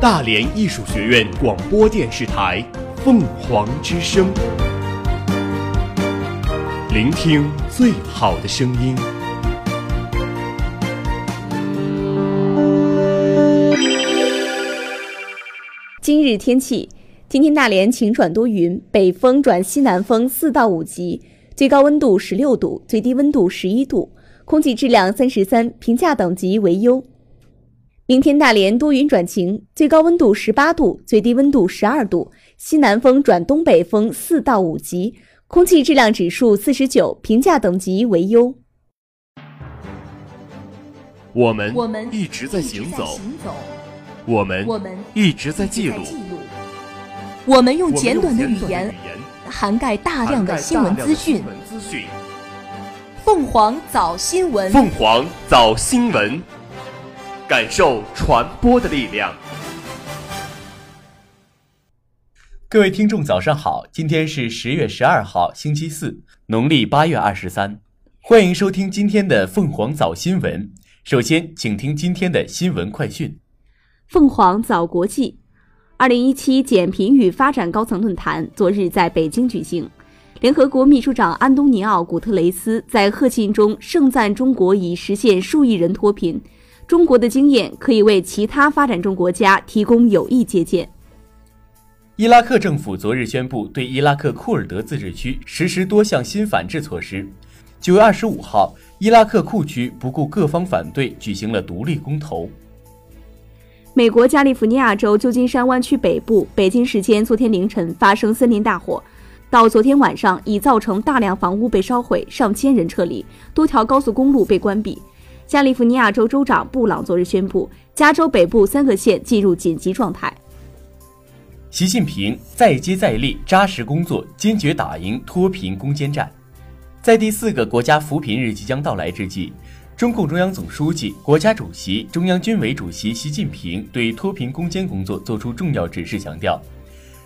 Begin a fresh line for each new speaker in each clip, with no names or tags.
大连艺术学院广播电视台凤凰之声，聆听最好的声音。
今日天气：今天大连晴转多云，北风转西南风四到五级，最高温度十六度，最低温度十一度，空气质量三十三，评价等级为优。明天大连多云转晴，最高温度十八度，最低温度十二度，西南风转东北风四到五级，空气质量指数四十九，评价等级为优。
我们
我们
一直在行走，我们
我们
一直在记录，
我们用简短的语言
言
涵盖大量的新闻资讯
的新。闻资讯。
凤凰早新闻，
凤凰早新闻，感受传播的力量。
各位听众，早上好！今天是十月十二号，星期四，农历八月二十三。欢迎收听今天的凤凰早新闻。首先，请听今天的新闻快讯。
凤凰早国际，二零一七减贫与发展高层论坛昨日在北京举行。联合国秘书长安东尼奥·古特雷斯在贺信中盛赞中国已实现数亿人脱贫，中国的经验可以为其他发展中国家提供有益借鉴。
伊拉克政府昨日宣布对伊拉克库尔德自治区实施多项新反制措施。九月二十五号，伊拉克库区不顾各方反对，举行了独立公投。
美国加利福尼亚州旧金山湾区北部，北京时间昨天凌晨发生森林大火，到昨天晚上已造成大量房屋被烧毁，上千人撤离，多条高速公路被关闭。加利福尼亚州州长布朗昨日宣布，加州北部三个县进入紧急状态。
习近平再接再厉，扎实工作，坚决打赢脱贫攻坚战。在第四个国家扶贫日即将到来之际，中共中央总书记、国家主席、中央军委主席习近平对脱贫攻坚工作作出重要指示，强调：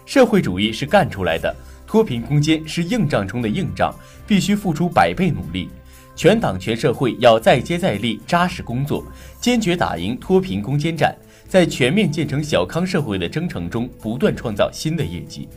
社会主义是干出来的，脱贫攻坚是硬仗中的硬仗，必须付出百倍努力。全党全社会要再接再厉，扎实工作，坚决打赢脱贫攻坚战。在全面建成小康社会的征程中，不断创造新的业绩。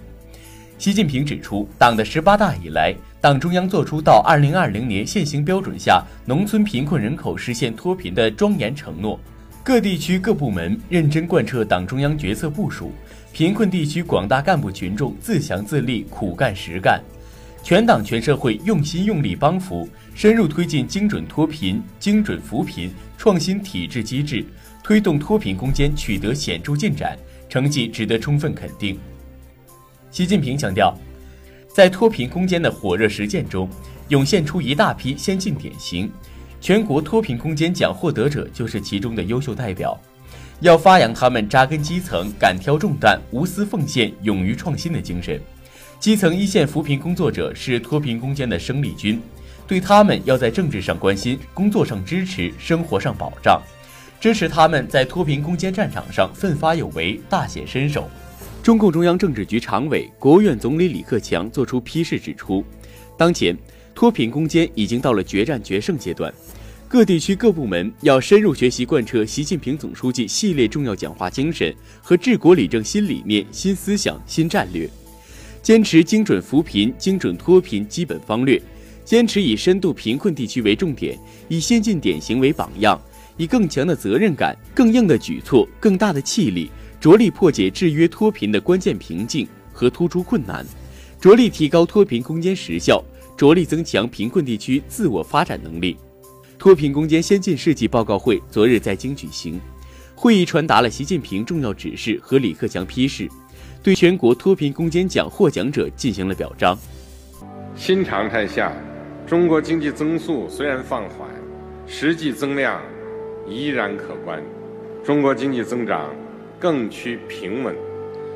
习近平指出，党的十八大以来，党中央作出到二零二零年现行标准下农村贫困人口实现脱贫的庄严承诺。各地区各部门认真贯彻党中央决策部署，贫困地区广大干部群众自强自立、苦干实干，全党全社会用心用力帮扶，深入推进精准脱贫、精准扶贫、创新体制机制。推动脱贫攻坚取得显著进展，成绩值得充分肯定。习近平强调，在脱贫攻坚的火热实践中，涌现出一大批先进典型，全国脱贫攻坚奖获得者就是其中的优秀代表。要发扬他们扎根基层、敢挑重担、无私奉献、勇于创新的精神。基层一线扶贫工作者是脱贫攻坚的生力军，对他们要在政治上关心，工作上支持，生活上保障。支持他们在脱贫攻坚战场上奋发有为、大显身手。中共中央政治局常委、国务院总理李克强作出批示指出，当前脱贫攻坚已经到了决战决胜阶段，各地区各部门要深入学习贯彻习近平总书记系列重要讲话精神和治国理政新理念、新思想、新战略，坚持精准扶贫、精准脱贫基本方略，坚持以深度贫困地区为重点，以先进典型为榜样。以更强的责任感、更硬的举措、更大的气力，着力破解制约脱贫的关键瓶颈和突出困难，着力提高脱贫攻坚实效，着力增强贫困地区自我发展能力。脱贫攻坚先进事迹报告会昨日在京举行，会议传达了习近平重要指示和李克强批示，对全国脱贫攻坚奖获奖者进行了表彰。
新常态下，中国经济增速虽然放缓，实际增量。依然可观，中国经济增长更趋平稳，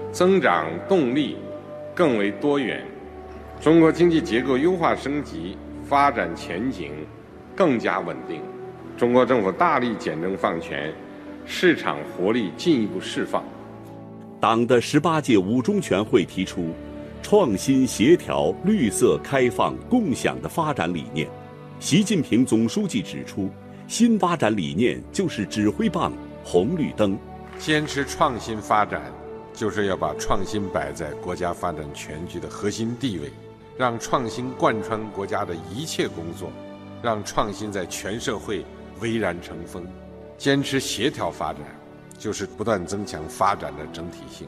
增长动力更为多元，中国经济结构优化升级，发展前景更加稳定。中国政府大力简政放权，市场活力进一步释放。
党的十八届五中全会提出创新、协调、绿色、开放、共享的发展理念。习近平总书记指出。新发展理念就是指挥棒、红绿灯，
坚持创新发展，就是要把创新摆在国家发展全局的核心地位，让创新贯穿国家的一切工作，让创新在全社会蔚然成风。坚持协调发展，就是不断增强发展的整体性；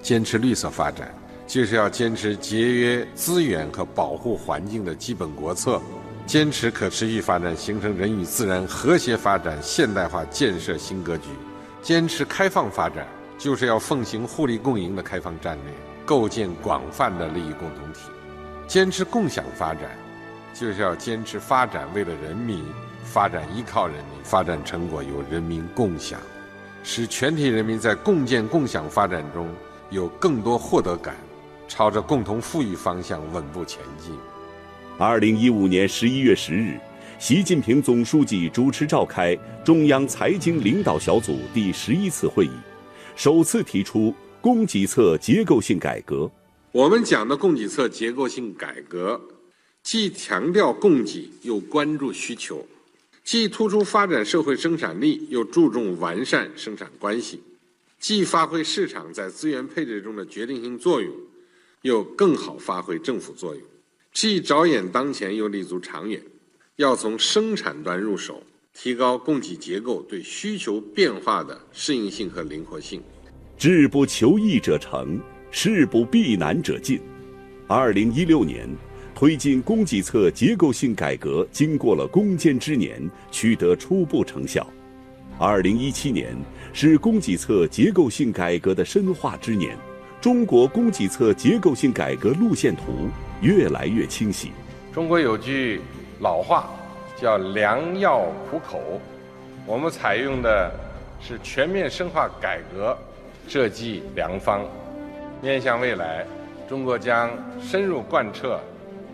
坚持绿色发展，就是要坚持节约资源和保护环境的基本国策；坚持可持续发展，形成人与自然和谐发展现代化建设新格局；坚持开放发展，就是要奉行互利共赢的开放战略，构建广泛的利益共同体；坚持共享发展，就是要坚持发展为了人民。发展依靠人民，发展成果由人民共享，使全体人民在共建共享发展中有更多获得感，朝着共同富裕方向稳步前进。
二零一五年十一月十日，习近平总书记主持召开中央财经领导小组第十一次会议，首次提出供给侧结构性改革。
我们讲的供给侧结构性改革，既强调供给，又关注需求。既突出发展社会生产力，又注重完善生产关系；既发挥市场在资源配置中的决定性作用，又更好发挥政府作用；既着眼当前，又立足长远。要从生产端入手，提高供给结构对需求变化的适应性和灵活性。
志不求易者成，事不避难者进。二零一六年。推进供给侧结构性改革，经过了攻坚之年，取得初步成效。二零一七年是供给侧结构性改革的深化之年，中国供给侧结构性改革路线图越来越清晰。
中国有句老话，叫“良药苦口”，我们采用的是全面深化改革这剂良方。面向未来，中国将深入贯彻。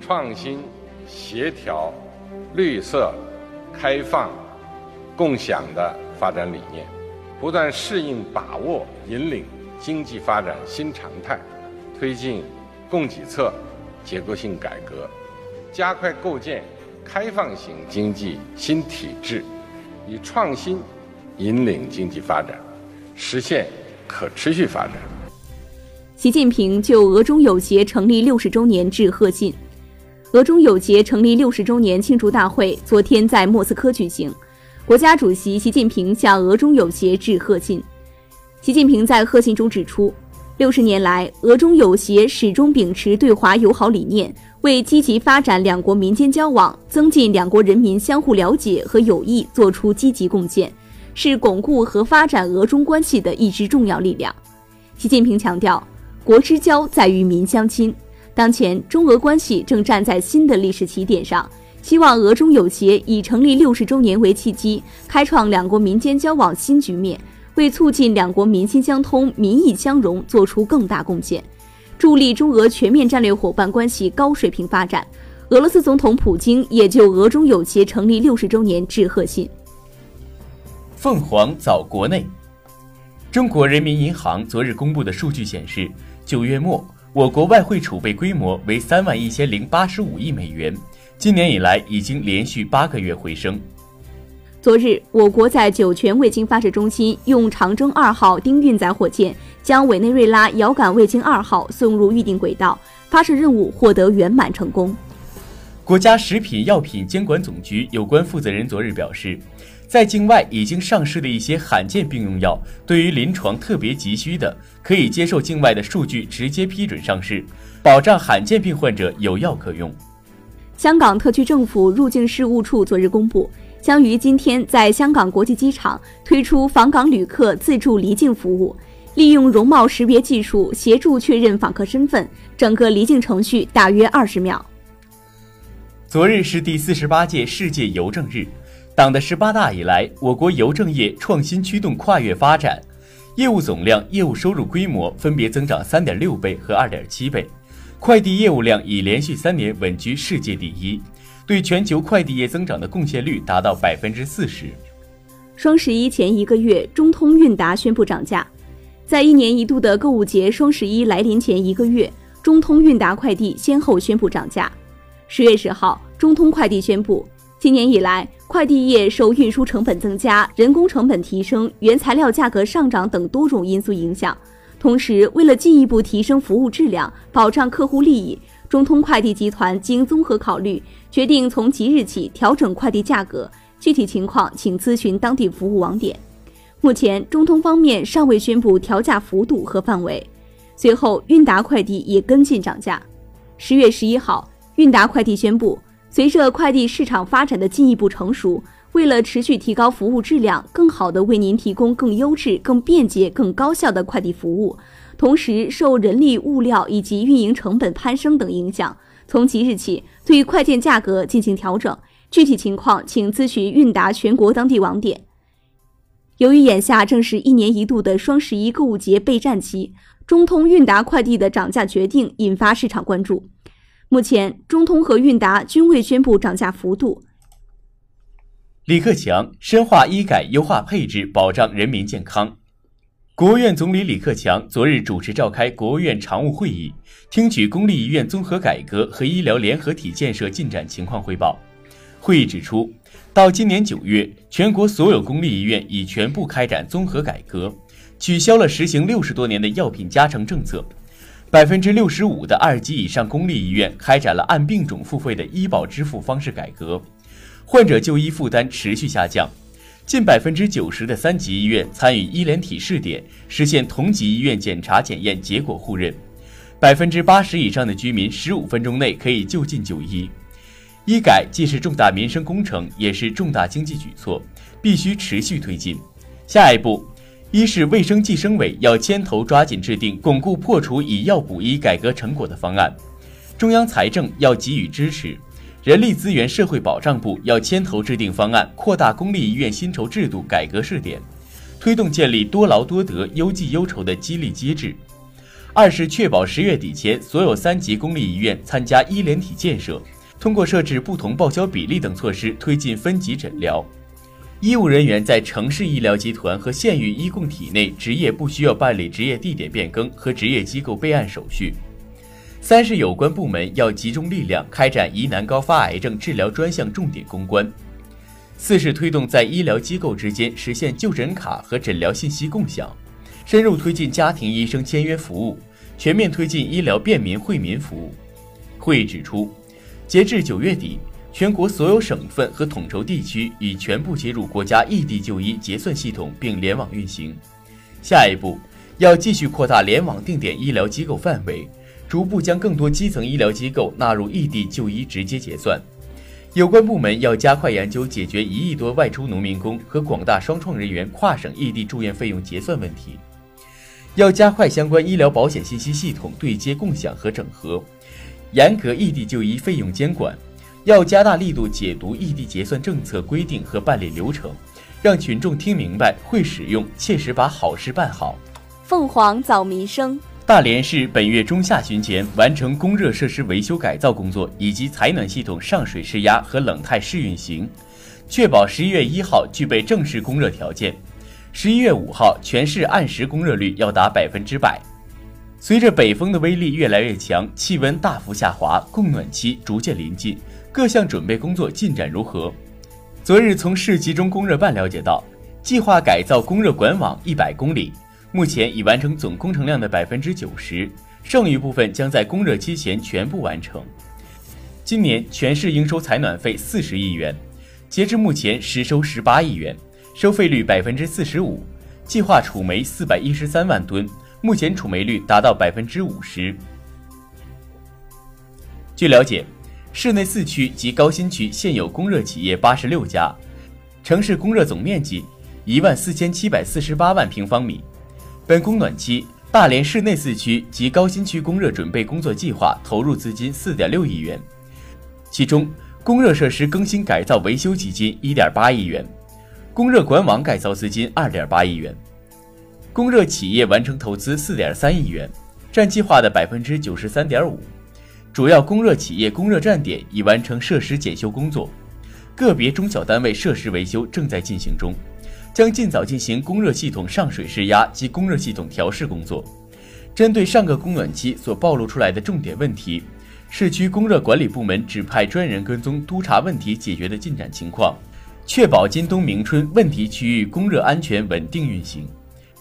创新、协调、绿色、开放、共享的发展理念，不断适应、把握、引领经济发展新常态，推进供给侧结构性改革，加快构建开放型经济新体制，以创新引领经济发展，实现可持续发展。
习近平就俄中友协成立六十周年致贺信。俄中友协成立六十周年庆祝大会昨天在莫斯科举行，国家主席习近平向俄中友协致贺信。习近平在贺信中指出，六十年来，俄中友协始终秉持对华友好理念，为积极发展两国民间交往、增进两国人民相互了解和友谊作出积极贡献，是巩固和发展俄中关系的一支重要力量。习近平强调，国之交在于民相亲。当前，中俄关系正站在新的历史起点上，希望俄中友协以成立六十周年为契机，开创两国民间交往新局面，为促进两国民心相通、民意相融做出更大贡献，助力中俄全面战略伙伴关系高水平发展。俄罗斯总统普京也就俄中友协成立六十周年致贺信。
凤凰早国内，中国人民银行昨日公布的数据显示，九月末。我国外汇储备规模为三万一千零八十五亿美元，今年以来已经连续八个月回升。
昨日，我国在酒泉卫星发射中心用长征二号丁运载火箭将委内瑞拉遥感卫星二号送入预定轨道，发射任务获得圆满成功。
国家食品药品监管总局有关负责人昨日表示。在境外已经上市的一些罕见病用药，对于临床特别急需的，可以接受境外的数据直接批准上市，保障罕见病患者有药可用。
香港特区政府入境事务处昨日公布，将于今天在香港国际机场推出访港旅客自助离境服务，利用容貌识别技术协助确认访客身份，整个离境程序大约二十秒。
昨日是第四十八届世界邮政日。党的十八大以来，我国邮政业创新驱动跨越发展，业务总量、业务收入规模分别增长三点六倍和二点七倍，快递业务量已连续三年稳居世界第一，对全球快递业增长的贡献率达到百分之四十。
双十一前一个月，中通韵达宣布涨价，在一年一度的购物节双十一来临前一个月，中通韵达快递先后宣布涨价。十月十号，中通快递宣布。今年以来，快递业受运输成本增加、人工成本提升、原材料价格上涨等多种因素影响。同时，为了进一步提升服务质量，保障客户利益，中通快递集团经综合考虑，决定从即日起调整快递价格。具体情况，请咨询当地服务网点。目前，中通方面尚未宣布调价幅度和范围。随后，韵达快递也跟进涨价。十月十一号，韵达快递宣布，随着快递市场发展的进一步成熟。为了持续提高服务质量，更好地为您提供更优质、更便捷、更高效的快递服务，同时受人力、物料以及运营成本攀升等影响，从即日起对快件价格进行调整。具体情况请咨询韵达全国当地网点。由于眼下正是一年一度的双十一购物节备战期，中通韵达快递的涨价决定引发市场关注。目前，中通和韵达均未宣布涨价幅度。
李克强深化医改优化配置，保障人民健康。国务院总理李克强昨日主持召开国务院常务会议，听取公立医院综合改革和医疗联合体建设进展情况汇报。会议指出，到今年九月，全国所有公立医院已全部开展综合改革，取消了实行六十多年的药品加成政策。百分之六十五的二级以上公立医院开展了按病种付费的医保支付方式改革。患者就医负担持续下降，近百分之九十的三级医院参与医联体试点，实现同级医院检查检验结果互认，百分之八十以上的居民十五分钟内可以就近就医。医改既是重大民生工程，也是重大经济举措，必须持续推进。下一步，一是卫生计生委要牵头抓紧制定巩固破除以药补医改革成果的方案，中央财政要给予支持。人力资源社会保障部要牵头制定方案，扩大公立医院薪酬制度改革试点，推动建立多劳多得、优绩优酬的激励机制。二是确保十月底前所有三级公立医院参加医联体建设，通过设置不同报销比例等措施推进分级诊疗。医务人员在城市医疗集团和县域医共体内执业不需要办理执业地点变更和执业机构备案手续。三是有关部门要集中力量开展疑难高发癌症治疗专项重点攻关。四是推动在医疗机构之间实现就诊卡和诊疗信息共享，深入推进家庭医生签约服务，全面推进医疗便民惠民服务。会议指出，截至九月底，全国所有省份和统筹地区已全部接入国家异地就医结算系统并联网运行。下一步要继续扩大联网定点医疗机构范围。逐步将更多基层医疗机构纳入异地就医直接结算，有关部门要加快研究解决一亿多外出农民工和广大双创人员跨省异地住院费用结算问题，要加快相关医疗保险信息系统对接共享和整合，严格异地就医费用监管，要加大力度解读异地结算政策规定和办理流程，让群众听明白、会使用，切实把好事办好。
凤凰早民生。
大连市本月中下旬前完成供热设施维修改造工作以及采暖系统上水试压和冷态试运行，确保十一月一号具备正式供热条件。十一月五号全市按时供热率要达百分之百。随着北风的威力越来越强，气温大幅下滑，供暖期逐渐临近，各项准备工作进展如何？昨日从市集中供热办了解到，计划改造供热管网一百公里。目前已完成总工程量的百分之九十，剩余部分将在供热期前全部完成。今年全市应收采暖费四十亿元，截至目前实收十八亿元，收费率百分之四十五。计划储煤四百一十三万吨，目前储煤率达到百分之五十。据了解，市内四区及高新区现有供热企业八十六家，城市供热总面积一万四千七百四十八万平方米。本供暖期，大连市内四区及高新区供热准备工作计划投入资金四点六亿元，其中供热设施更新改造维修基金一点八亿元，供热管网改造资金二点八亿元，供热企业完成投资四点三亿元，占计划的百分之九十三点五。主要供热企业供热站点已完成设施检修工作，个别中小单位设施维修正在进行中。将尽早进行供热系统上水施压及供热系统调试工作。针对上个供暖期所暴露出来的重点问题，市区供热管理部门指派专人跟踪督查问题解决的进展情况，确保今冬明春问题区域供热安全稳定运行。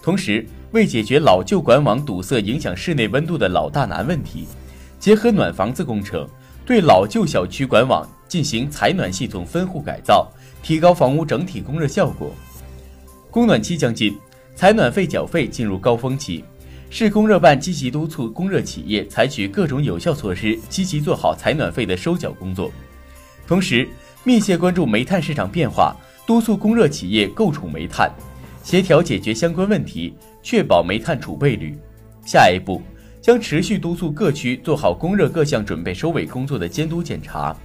同时，为解决老旧管网堵塞影响室内温度的老大难问题，结合暖房子工程，对老旧小区管网进行采暖系统分户改造，提高房屋整体供热效果。供暖期将近，采暖费缴费进入高峰期。市供热办积极督促供热企业采取各种有效措施，积极做好采暖费的收缴工作，同时密切关注煤炭市场变化，督促供热企业购储煤炭，协调解决相关问题，确保煤炭储备率。下一步将持续督促各区做好供热各项准备收尾工作的监督检查，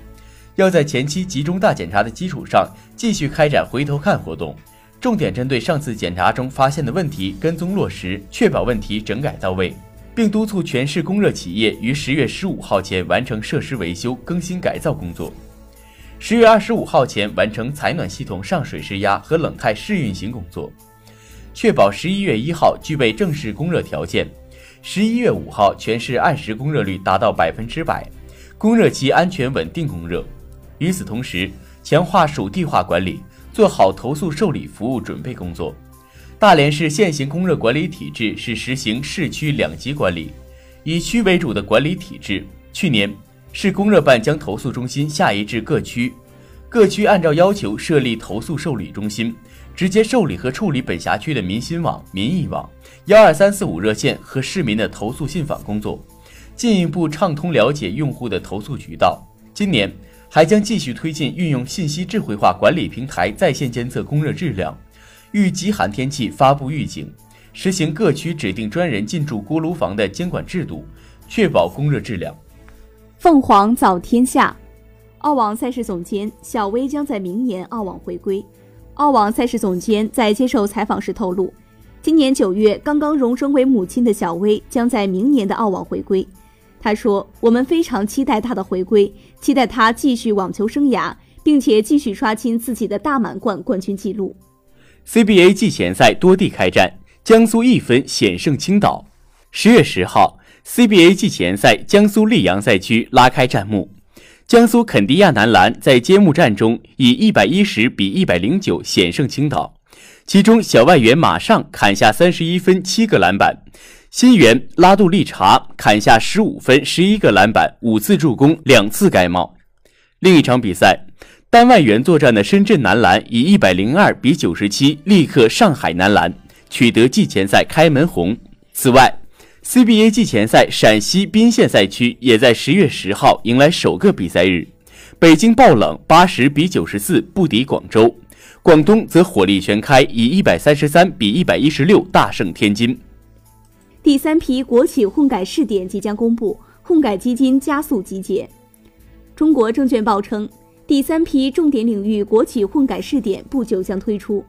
要在前期集中大检查的基础上，继续开展回头看活动。重点针对上次检查中发现的问题跟踪落实，确保问题整改到位，并督促全市供热企业于十月十五号前完成设施维修、更新改造工作，十月二十五号前完成采暖系统上水施压和冷态试运行工作，确保十一月一号具备正式供热条件，十一月五号全市按时供热率达到百分之百，供热期安全稳定供热。与此同时，强化属地化管理。做好投诉受理服务准备工作。大连市现行供热管理体制是实行市区两级管理，以区为主的管理体制。去年，市供热办将投诉中心下移至各区，各区按照要求设立投诉受理中心，直接受理和处理本辖区的民心网、民意网、幺二三四五热线和市民的投诉信访工作，进一步畅通了解用户的投诉渠道。今年。还将继续推进运用信息智慧化管理平台在线监测供热质量，遇极寒天气发布预警，实行各区指定专人进驻锅炉房的监管制度，确保供热质量。
凤凰早天下，澳网赛事总监小威将在明年澳网回归。澳网赛事总监在接受采访时透露，今年九月刚刚荣升为母亲的小威将在明年的澳网回归。他说：“我们非常期待她的回归，期待她继续网球生涯，并且继续刷新自己的大满贯冠军纪录。”
CBA 季前赛多地开战，江苏一分险胜青岛。十月十号，CBA 季前赛江苏溧阳赛区拉开战幕，江苏肯迪亚男篮在揭幕战中以一百一十比一百零九险胜青岛，其中小外援马上砍下三十一分、七个篮板。新援拉杜利查砍下十五分、十一个篮板、五次助攻、两次盖帽。另一场比赛，单外援作战的深圳男篮以一百零二比九十七力克上海男篮，取得季前赛开门红。此外，CBA 季前赛陕西宾县赛区也在十月十号迎来首个比赛日，北京爆冷八十比九十四不敌广州，广东则火力全开，以一百三十三比一百一十六大胜天津。
第三批国企混改试点即将公布，混改基金加速集结。中国证券报称，第三批重点领域国企混改试点不久将推出，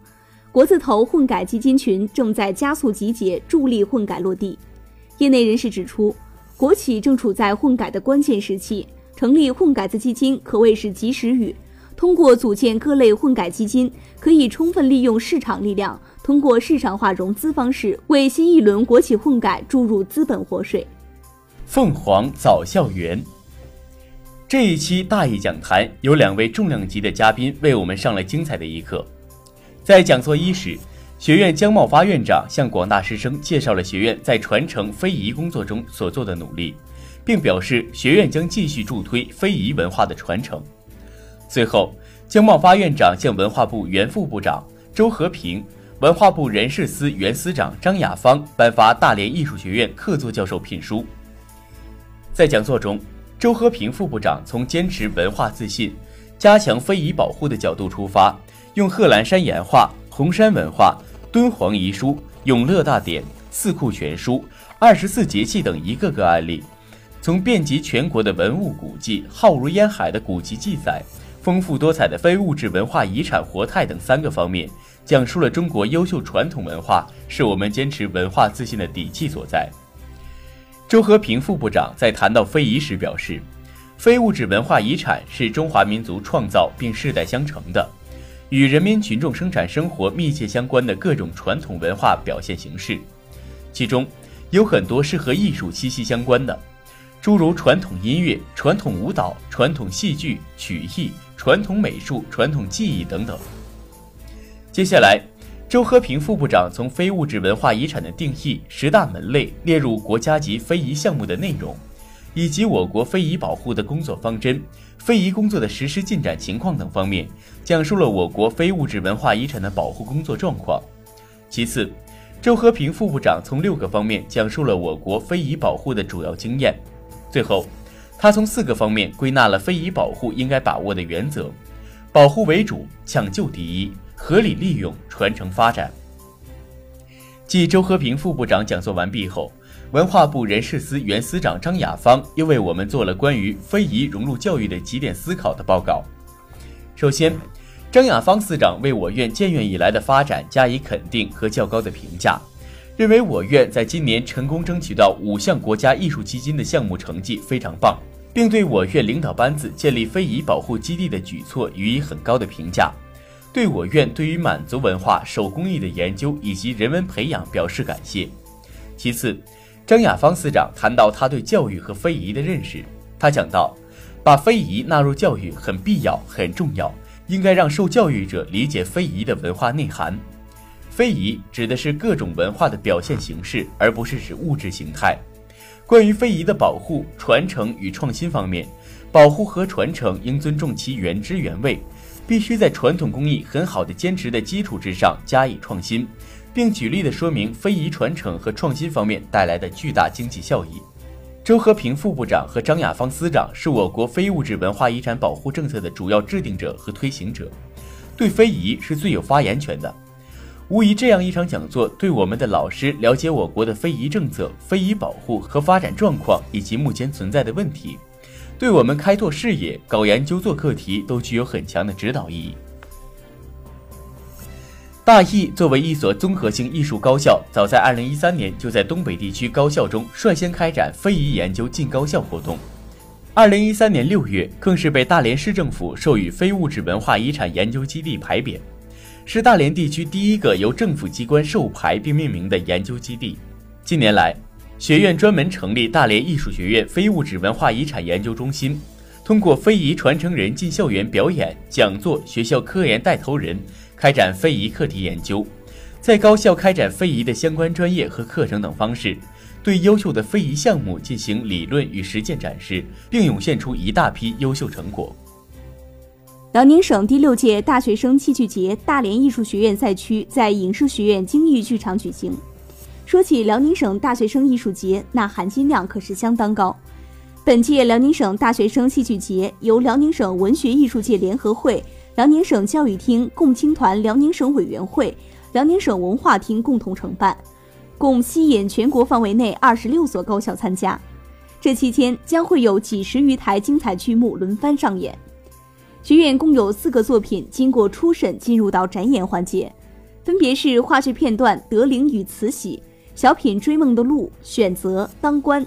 国字头混改基金群正在加速集结，助力混改落地。业内人士指出，国企正处在混改的关键时期，成立混改子基金可谓是及时雨。通过组建各类混改基金，可以充分利用市场力量，通过市场化融资方式，为新一轮国企混改注入资本活水。
凤凰早校园这一期大义讲坛有两位重量级的嘉宾为我们上了精彩的一课。在讲座伊始，学院姜茂发院长向广大师生介绍了学院在传承非遗工作中所做的努力，并表示学院将继续助推非遗文化的传承。最后，姜茂发院长向文化部原副部长周和平、文化部人事司原司长张雅芳颁发大连艺术学院客座教授聘书。在讲座中，周和平副部长从坚持文化自信、加强非遗保护的角度出发，用贺兰山岩画、红山文化、敦煌遗书、永乐大典、四库全书、二十四节气等一个个案例，从遍及全国的文物古迹、浩如烟海的古籍记载。丰富多彩的非物质文化遗产活态等三个方面，讲述了中国优秀传统文化是我们坚持文化自信的底气所在。周和平副部长在谈到非遗时表示，非物质文化遗产是中华民族创造并世代相承的，与人民群众生产生活密切相关的各种传统文化表现形式，其中有很多是和艺术息息相关的。诸如传统音乐、传统舞蹈、传统戏剧、曲艺、传统美术、传统技艺等等。接下来，周和平副部长从非物质文化遗产的定义、十大门类列入国家级非遗项目的内容，以及我国非遗保护的工作方针、非遗工作的实施进展情况等方面，讲述了我国非物质文化遗产的保护工作状况。其次，周和平副部长从六个方面讲述了我国非遗保护的主要经验。最后，他从四个方面归纳了非遗保护应该把握的原则：保护为主，抢救第一。合理利用、传承发展。继周和平副部长讲座完毕后，文化部人事司原司长张雅芳又为我们做了关于非遗融入教育的几点思考的报告。首先，张雅芳司长为我院建院以来的发展加以肯定和较高的评价，认为我院在今年成功争取到五项国家艺术基金的项目成绩非常棒，并对我院领导班子建立非遗保护基地的举措予以很高的评价。对我院对于满族文化手工艺的研究以及人文培养表示感谢。其次，张亚芳司长谈到他对教育和非遗的认识，他讲到，把非遗纳入教育很必要、很重要，应该让受教育者理解非遗的文化内涵。非遗指的是各种文化的表现形式，而不是指物质形态。关于非遗的保护、传承与创新方面，保护和传承应尊重其原汁原味。必须在传统工艺很好的坚持的基础之上加以创新，并举例的说明非遗传承和创新方面带来的巨大经济效益。周和平副部长和张亚芳司长是我国非物质文化遗产保护政策的主要制定者和推行者，对非遗是最有发言权的。无疑，这样一场讲座对我们的老师了解我国的非遗政策、非遗保护和发展状况以及目前存在的问题。对我们开拓视野、搞研究、做课题都具有很强的指导意义。大艺作为一所综合性艺术高校，早在2013年就在东北地区高校中率先开展非遗研究进高校活动。2013年6月，更是被大连市政府授予非物质文化遗产研究基地牌匾，是大连地区第一个由政府机关授牌并命名的研究基地。近年来，学院专门成立大连艺术学院非物质文化遗产研究中心，通过非遗传承人进校园表演、讲座、学校科研带头人，开展非遗课题研究，在高校开展非遗的相关专业和课程等方式，对优秀的非遗项目进行理论与实践展示，并涌现出一大批优秀成果。
辽宁省第六届大学生戏剧节大连艺术学院赛区在影视学院京艺剧场举行。说起辽宁省大学生艺术节，那含金量可是相当高。本届辽宁省大学生戏剧节由辽宁省文学艺术界联合会、辽宁省教育厅共青团辽宁省委员会、辽宁省文化厅共同承办，共吸引全国范围内二十六所高校参加。这期间将会有几十余台精彩剧目轮番上演。学院共有四个作品经过初审进入到展演环节，分别是话剧片段《德龄与慈禧》。小品《追梦的路》选择当官，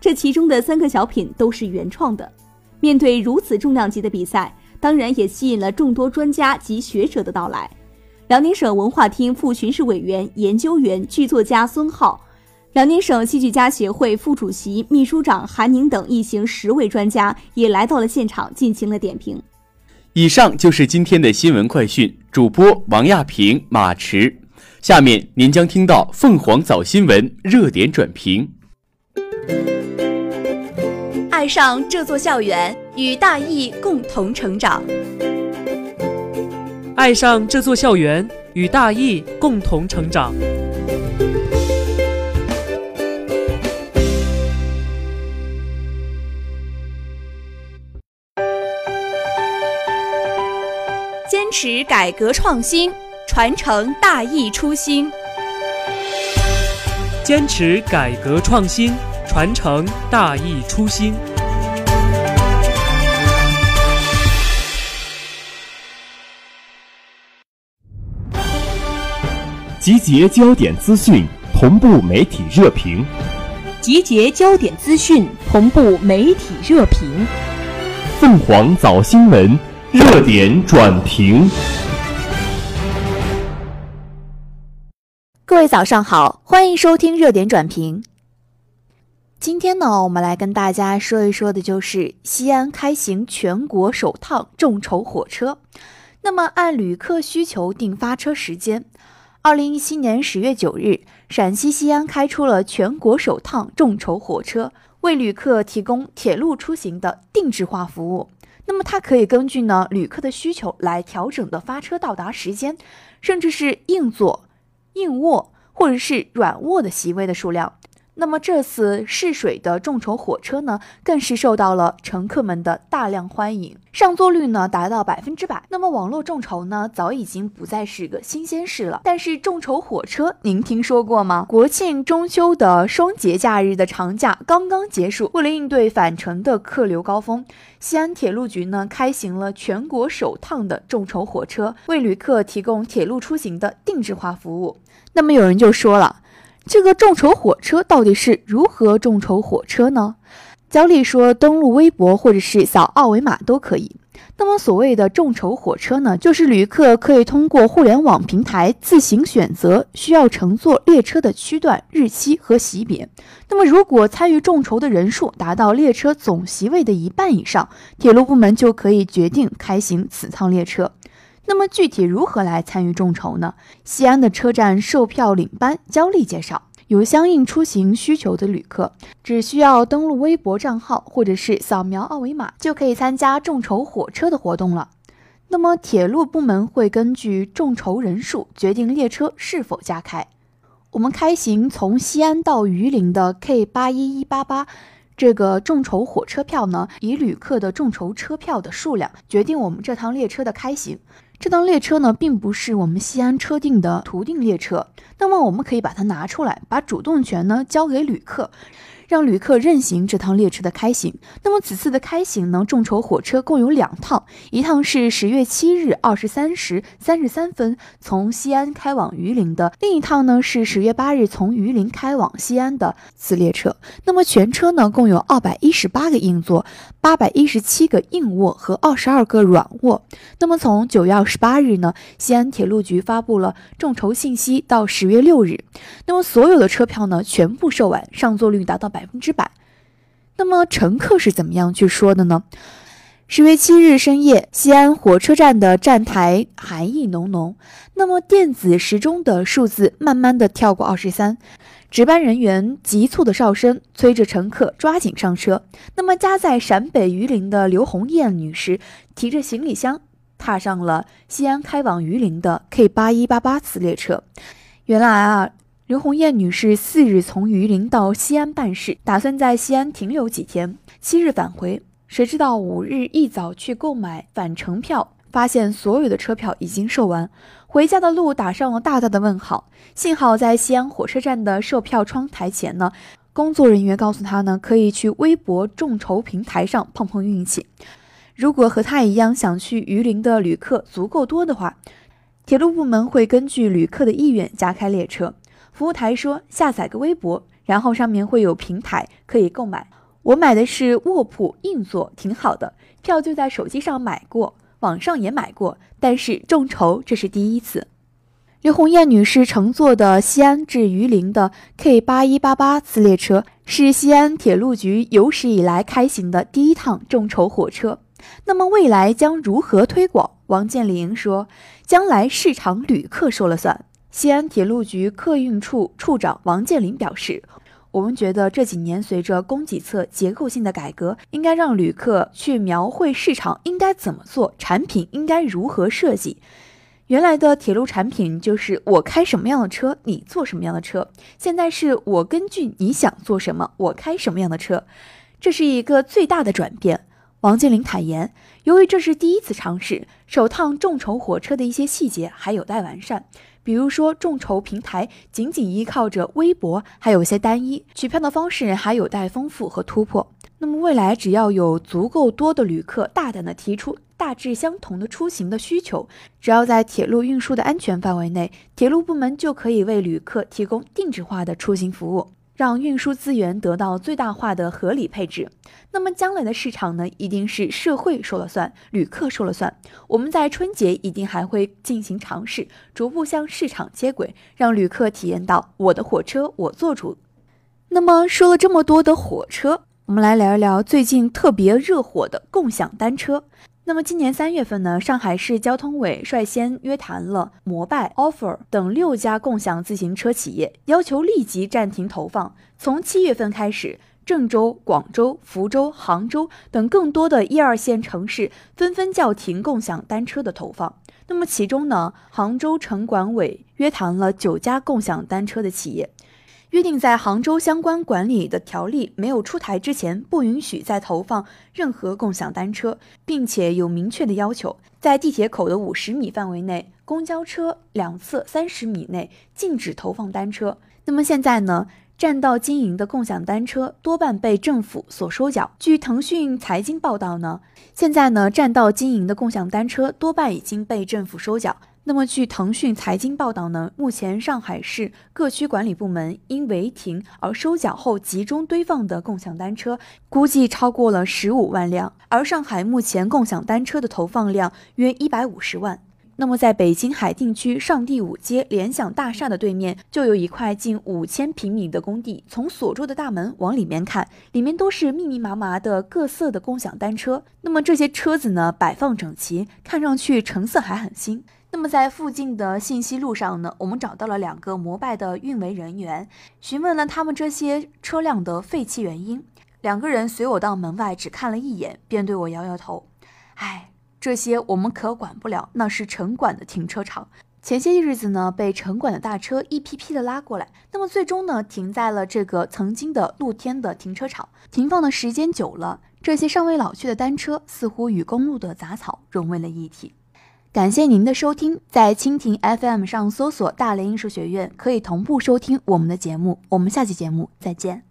这其中的三个小品都是原创的。面对如此重量级的比赛，当然也吸引了众多专家及学者的到来。辽宁省文化厅副巡视委员、研究员、剧作家孙浩，辽宁省戏剧家协会副主席、秘书长韩宁等一行十位专家也来到了现场进行了点评。
以上就是今天的新闻快讯，主播王亚平、马驰。下面您将听到凤凰早新闻热点转评。
爱上这座校园，与大艺共同成长。
爱上这座校园，与大艺共同成长。
坚持改革创新。传承大义初心，
坚持改革创新，传承大义初心。
集结焦点资讯，同步媒体热评。
集结焦点资讯，同步媒体热评。
凤凰早新闻热点转评。
各位早上好，欢迎收听热点转评。今天呢，我们来跟大家说一说的就是西安开行全国首趟众筹火车。那么，按旅客需求定发车时间。二零一七年十月九日，陕西西安开出了全国首趟众筹火车，为旅客提供铁路出行的定制化服务。那么，它可以根据呢旅客的需求来调整的发车到达时间，甚至是硬座、硬卧或者是软卧的席位的数量。那么这次试水的众筹火车呢，更是受到了乘客们的大量欢迎，上座率呢达到百分之百。那么网络众筹呢，早已经不再是个新鲜事了。但是众筹火车，您听说过吗？国庆中秋的双节假日的长假刚刚结束，为了应对返程的客流高峰，西安铁路局呢开行了全国首趟的众筹火车，为旅客提供铁路出行的定制化服务。那么有人就说了。这个众筹火车到底是如何众筹火车呢？焦丽说，登录微博或者是扫二维码都可以。那么所谓的众筹火车呢，就是旅客可以通过互联网平台自行选择需要乘坐列车的区段、日期和席别。那么如果参与众筹的人数达到列车总席位的一半以上，铁路部门就可以决定开行此趟列车。那么具体如何来参与众筹呢？西安的车站售票领班焦丽介绍，有相应出行需求的旅客，只需要登录微博账号或者是扫描二维码，就可以参加众筹火车的活动了。那么铁路部门会根据众筹人数决定列车是否加开。我们开行从西安到榆林的 K 八一一八八这个众筹火车票呢，以旅客的众筹车票的数量决定我们这趟列车的开行。这趟列车呢，并不是我们西安车定的图定列车，那么我们可以把它拿出来，把主动权呢交给旅客。让旅客任行这趟列车的开行。那么此次的开行呢，众筹火车共有两趟，一趟是十月七日二十三时三十三分从西安开往榆林的，另一趟呢是十月八日从榆林开往西安的次列车。那么全车呢共有二百一十八个硬座，八百一十七个硬卧和二十二个软卧。那么从九月二十八日呢，西安铁路局发布了众筹信息，到十月六日，那么所有的车票呢全部售完，上座率达到。百分之百。那么乘客是怎么样去说的呢？十月七日深夜，西安火车站的站台寒意浓浓。那么电子时钟的数字慢慢的跳过二十三，值班人员急促的哨声催着乘客抓紧上车。那么家在陕北榆林的刘红艳女士提着行李箱踏上了西安开往榆林的 K 八一八八次列车。原来啊。刘红艳女士四日从榆林到西安办事，打算在西安停留几天，七日返回。谁知道五日一早去购买返程票，发现所有的车票已经售完，回家的路打上了大大的问号。幸好在西安火车站的售票窗台前呢，工作人员告诉他呢，可以去微博众筹平台上碰碰运气。如果和他一样想去榆林的旅客足够多的话，铁路部门会根据旅客的意愿加开列车。服务台说：“下载个微博，然后上面会有平台可以购买。我买的是卧铺硬座，挺好的，票就在手机上买过，网上也买过，但是众筹这是第一次。”刘红艳女士乘坐的西安至榆林的 K 八一八八次列车，是西安铁路局有史以来开行的第一趟众筹火车。那么未来将如何推广？王健林说：“将来市场旅客说了算。”西安铁路局客运处处长王建林表示：“我们觉得这几年随着供给侧结构性的改革，应该让旅客去描绘市场应该怎么做，产品应该如何设计。原来的铁路产品就是我开什么样的车，你坐什么样的车。现在是我根据你想做什么，我开什么样的车，这是一个最大的转变。”王健林坦言，由于这是第一次尝试，首趟众筹火车的一些细节还有待完善。比如说，众筹平台仅仅依靠着微博，还有些单一；取票的方式还有待丰富和突破。那么未来，只要有足够多的旅客大胆的提出大致相同的出行的需求，只要在铁路运输的安全范围内，铁路部门就可以为旅客提供定制化的出行服务。让运输资源得到最大化的合理配置，那么将来的市场呢，一定是社会说了算，旅客说了算。我们在春节一定还会进行尝试，逐步向市场接轨，让旅客体验到我的火车我做主。那么说了这么多的火车，我们来聊一聊最近特别热火的共享单车。那么今年三月份呢，上海市交通委率先约谈了摩拜、offer 等六家共享自行车企业，要求立即暂停投放。从七月份开始，郑州、广州、福州、杭州等更多的一二线城市纷纷叫停共享单车的投放。那么其中呢，杭州城管委约谈了九家共享单车的企业。约定在杭州相关管理的条例没有出台之前，不允许再投放任何共享单车，并且有明确的要求，在地铁口的五十米范围内，公交车两侧三十米内禁止投放单车。那么现在呢？占道经营的共享单车多半被政府所收缴。据腾讯财经报道呢，现在呢占道经营的共享单车多半已经被政府收缴。那么，据腾讯财经报道呢，目前上海市各区管理部门因违停而收缴后集中堆放的共享单车，估计超过了十五万辆。而上海目前共享单车的投放量约一百五十万。那么，在北京海淀区上地五街联想大厦的对面，就有一块近五千平米的工地。从锁住的大门往里面看，里面都是密密麻麻的各色的共享单车。那么这些车子呢，摆放整齐，看上去成色还很新。那么在附近的信息路上呢，我们找到了两个摩拜的运维人员，询问了他们这些车辆的废弃原因。两个人随我到门外，只看了一眼，便对我摇摇头：“哎，这些我们可管不了，那是城管的停车场。前些日子呢，被城管的大车一批批的拉过来，那么最终呢，停在了这个曾经的露天的停车场。停放的时间久了，这些尚未老去的单车似乎与公路的杂草融为了一体。”感谢您的收听，在蜻蜓 FM 上搜索“大连艺术学院”，可以同步收听我们的节目。我们下期节目再见。